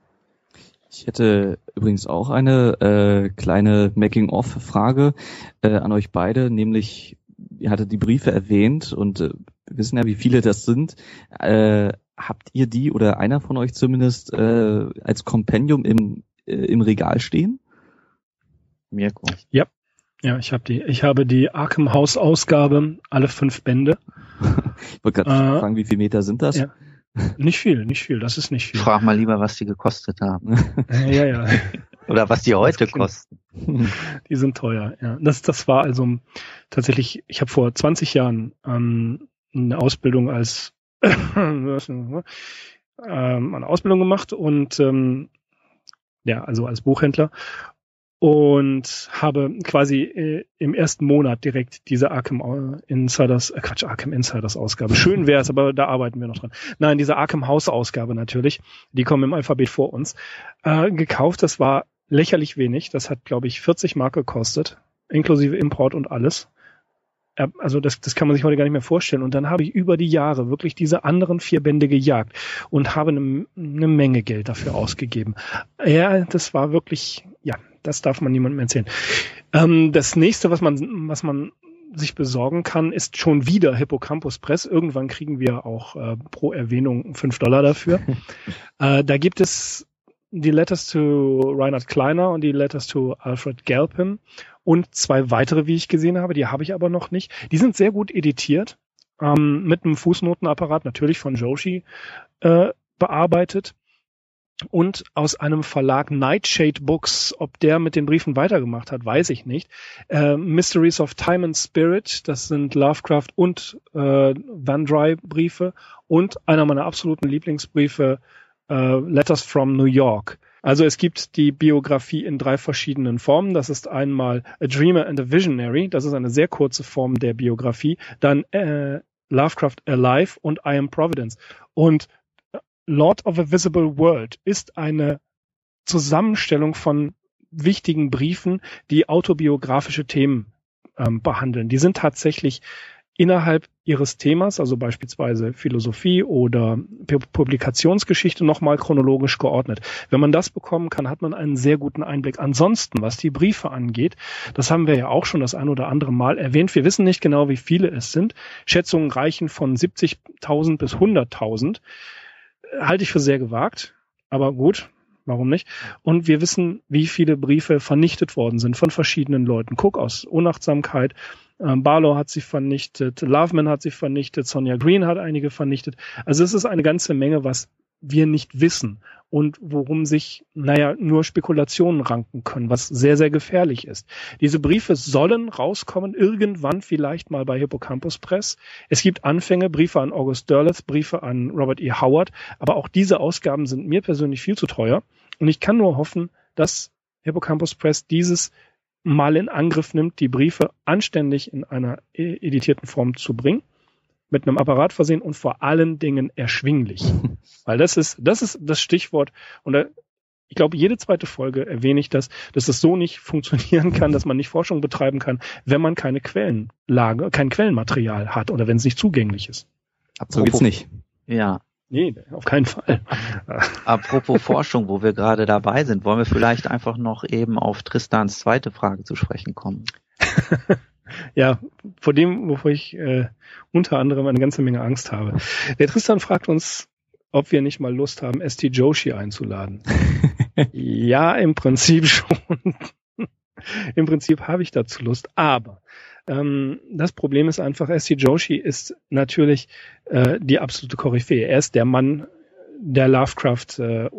Ich hätte übrigens auch eine äh, kleine Making-of-Frage äh, an euch beide, nämlich ihr hattet die Briefe erwähnt und äh, wissen ja, wie viele das sind. Äh, habt ihr die oder einer von euch zumindest äh, als Kompendium im, äh, im Regal stehen? Mirko. Ja. Ja, ich habe die. Ich habe die Arkham House Ausgabe, alle fünf Bände. ich wollte gerade äh, fragen, wie viele Meter sind das? Ja. Nicht viel, nicht viel, das ist nicht viel. Frag mal lieber, was die gekostet haben. ja, ja. Oder was die heute kosten. Die sind teuer, ja. Das, das war also tatsächlich, ich habe vor 20 Jahren ähm, eine Ausbildung als eine Ausbildung gemacht und ähm, ja, also als Buchhändler und habe quasi äh, im ersten Monat direkt diese Arkham äh, Insiders, äh, Quatsch, Arkham Insiders Ausgabe. Schön wäre es, aber da arbeiten wir noch dran. Nein, diese Arkham House Ausgabe natürlich, die kommen im Alphabet vor uns, äh, gekauft. Das war lächerlich wenig. Das hat, glaube ich, 40 Mark gekostet, inklusive Import und alles. Also das, das kann man sich heute gar nicht mehr vorstellen. Und dann habe ich über die Jahre wirklich diese anderen vier Bände gejagt und habe eine, eine Menge Geld dafür ausgegeben. Ja, das war wirklich, ja, das darf man niemandem erzählen. Ähm, das nächste, was man, was man sich besorgen kann, ist schon wieder Hippocampus Press. Irgendwann kriegen wir auch äh, pro Erwähnung fünf Dollar dafür. äh, da gibt es die Letters to Reinhard Kleiner und die Letters to Alfred Galpin und zwei weitere, wie ich gesehen habe. Die habe ich aber noch nicht. Die sind sehr gut editiert, ähm, mit einem Fußnotenapparat, natürlich von Joshi äh, bearbeitet und aus einem Verlag Nightshade Books. Ob der mit den Briefen weitergemacht hat, weiß ich nicht. Äh, Mysteries of Time and Spirit, das sind Lovecraft und äh, Van Dry Briefe und einer meiner absoluten Lieblingsbriefe, äh, Letters from New York. Also es gibt die Biografie in drei verschiedenen Formen. Das ist einmal A Dreamer and a Visionary, das ist eine sehr kurze Form der Biografie. Dann äh, Lovecraft Alive und I Am Providence. Und Lord of a Visible World ist eine Zusammenstellung von wichtigen Briefen, die autobiografische Themen ähm, behandeln. Die sind tatsächlich innerhalb ihres Themas, also beispielsweise Philosophie oder Publikationsgeschichte, nochmal chronologisch geordnet. Wenn man das bekommen kann, hat man einen sehr guten Einblick. Ansonsten, was die Briefe angeht, das haben wir ja auch schon das ein oder andere Mal erwähnt. Wir wissen nicht genau, wie viele es sind. Schätzungen reichen von 70.000 bis 100.000 halte ich für sehr gewagt, aber gut, warum nicht? Und wir wissen, wie viele Briefe vernichtet worden sind von verschiedenen Leuten. Cook aus Unachtsamkeit, ähm, Barlow hat sie vernichtet, Loveman hat sie vernichtet, Sonja Green hat einige vernichtet. Also es ist eine ganze Menge, was wir nicht wissen und worum sich, naja, nur Spekulationen ranken können, was sehr, sehr gefährlich ist. Diese Briefe sollen rauskommen, irgendwann vielleicht mal bei Hippocampus Press. Es gibt Anfänge, Briefe an August Derleth, Briefe an Robert E. Howard, aber auch diese Ausgaben sind mir persönlich viel zu teuer und ich kann nur hoffen, dass Hippocampus Press dieses mal in Angriff nimmt, die Briefe anständig in einer e-, editierten Form zu bringen mit einem Apparat versehen und vor allen Dingen erschwinglich. Weil das ist, das ist das Stichwort. Und da, ich glaube, jede zweite Folge erwähne ich das, dass es so nicht funktionieren kann, dass man nicht Forschung betreiben kann, wenn man keine Quellenlage, kein Quellenmaterial hat oder wenn es nicht zugänglich ist. So geht's nicht. Ja. Nee, auf keinen Fall. Apropos Forschung, wo wir gerade dabei sind, wollen wir vielleicht einfach noch eben auf Tristans zweite Frage zu sprechen kommen. ja, vor dem, wovor ich äh, unter anderem eine ganze Menge Angst habe. Der Tristan fragt uns, ob wir nicht mal Lust haben, ST Joshi einzuladen. ja, im Prinzip schon. Im Prinzip habe ich dazu Lust, aber ähm, das Problem ist einfach, ST Joshi ist natürlich äh, die absolute Koryphäe. Er ist der Mann, der Lovecraft äh,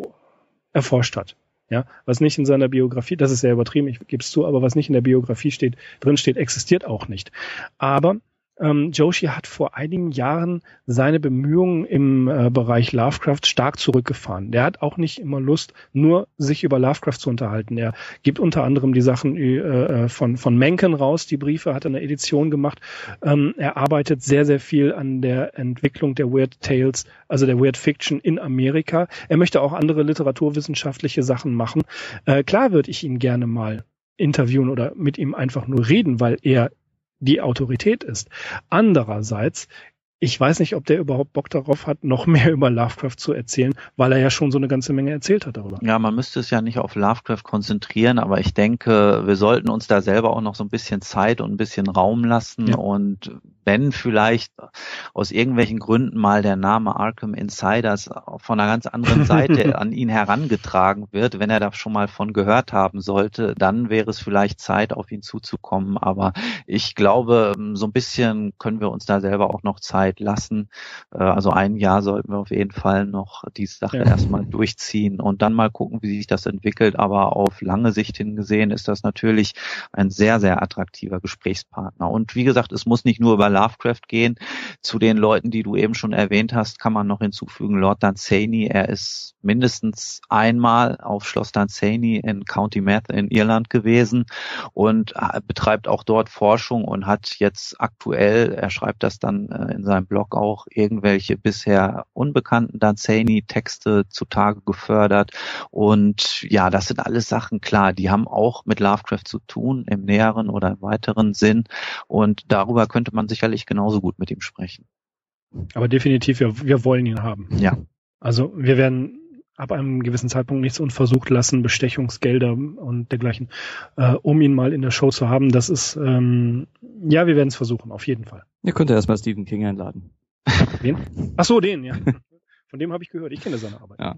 erforscht hat. Ja, was nicht in seiner Biografie, das ist sehr übertrieben, ich gebe es zu, aber was nicht in der Biografie steht, drin steht, existiert auch nicht. Aber ähm, Joshi hat vor einigen Jahren seine Bemühungen im äh, Bereich Lovecraft stark zurückgefahren. Der hat auch nicht immer Lust, nur sich über Lovecraft zu unterhalten. Er gibt unter anderem die Sachen äh, äh, von, von Mencken raus, die Briefe, hat eine Edition gemacht. Ähm, er arbeitet sehr, sehr viel an der Entwicklung der Weird Tales, also der Weird Fiction in Amerika. Er möchte auch andere literaturwissenschaftliche Sachen machen. Äh, klar würde ich ihn gerne mal interviewen oder mit ihm einfach nur reden, weil er die Autorität ist. Andererseits ich weiß nicht, ob der überhaupt Bock darauf hat, noch mehr über Lovecraft zu erzählen, weil er ja schon so eine ganze Menge erzählt hat darüber. Ja, man müsste es ja nicht auf Lovecraft konzentrieren, aber ich denke, wir sollten uns da selber auch noch so ein bisschen Zeit und ein bisschen Raum lassen ja. und wenn vielleicht aus irgendwelchen Gründen mal der Name Arkham Insiders von einer ganz anderen Seite an ihn herangetragen wird, wenn er da schon mal von gehört haben sollte, dann wäre es vielleicht Zeit, auf ihn zuzukommen. Aber ich glaube, so ein bisschen können wir uns da selber auch noch Zeit lassen. Äh, also ein Jahr sollten wir auf jeden Fall noch die Sache ja. erstmal durchziehen und dann mal gucken, wie sich das entwickelt. Aber auf lange Sicht hingesehen ist das natürlich ein sehr, sehr attraktiver Gesprächspartner. Und wie gesagt, es muss nicht nur über Lovecraft gehen. Zu den Leuten, die du eben schon erwähnt hast, kann man noch hinzufügen Lord Dunsany. Er ist mindestens einmal auf Schloss Dunsany in County Meath in Irland gewesen und äh, betreibt auch dort Forschung und hat jetzt aktuell, er schreibt das dann äh, in seinem Blog auch, irgendwelche bisher unbekannten Dunsany-Texte zutage gefördert. Und ja, das sind alles Sachen, klar, die haben auch mit Lovecraft zu tun, im näheren oder im weiteren Sinn. Und darüber könnte man sicherlich genauso gut mit ihm sprechen. Aber definitiv, wir, wir wollen ihn haben. Ja. Also wir werden ab einem gewissen Zeitpunkt nichts unversucht lassen, Bestechungsgelder und dergleichen, äh, um ihn mal in der Show zu haben. Das ist, ähm, ja, wir werden es versuchen, auf jeden Fall. Ihr könnt ja erstmal Stephen King einladen. Wen? Ach so, den, ja. Von dem habe ich gehört. Ich kenne seine Arbeit. Ja.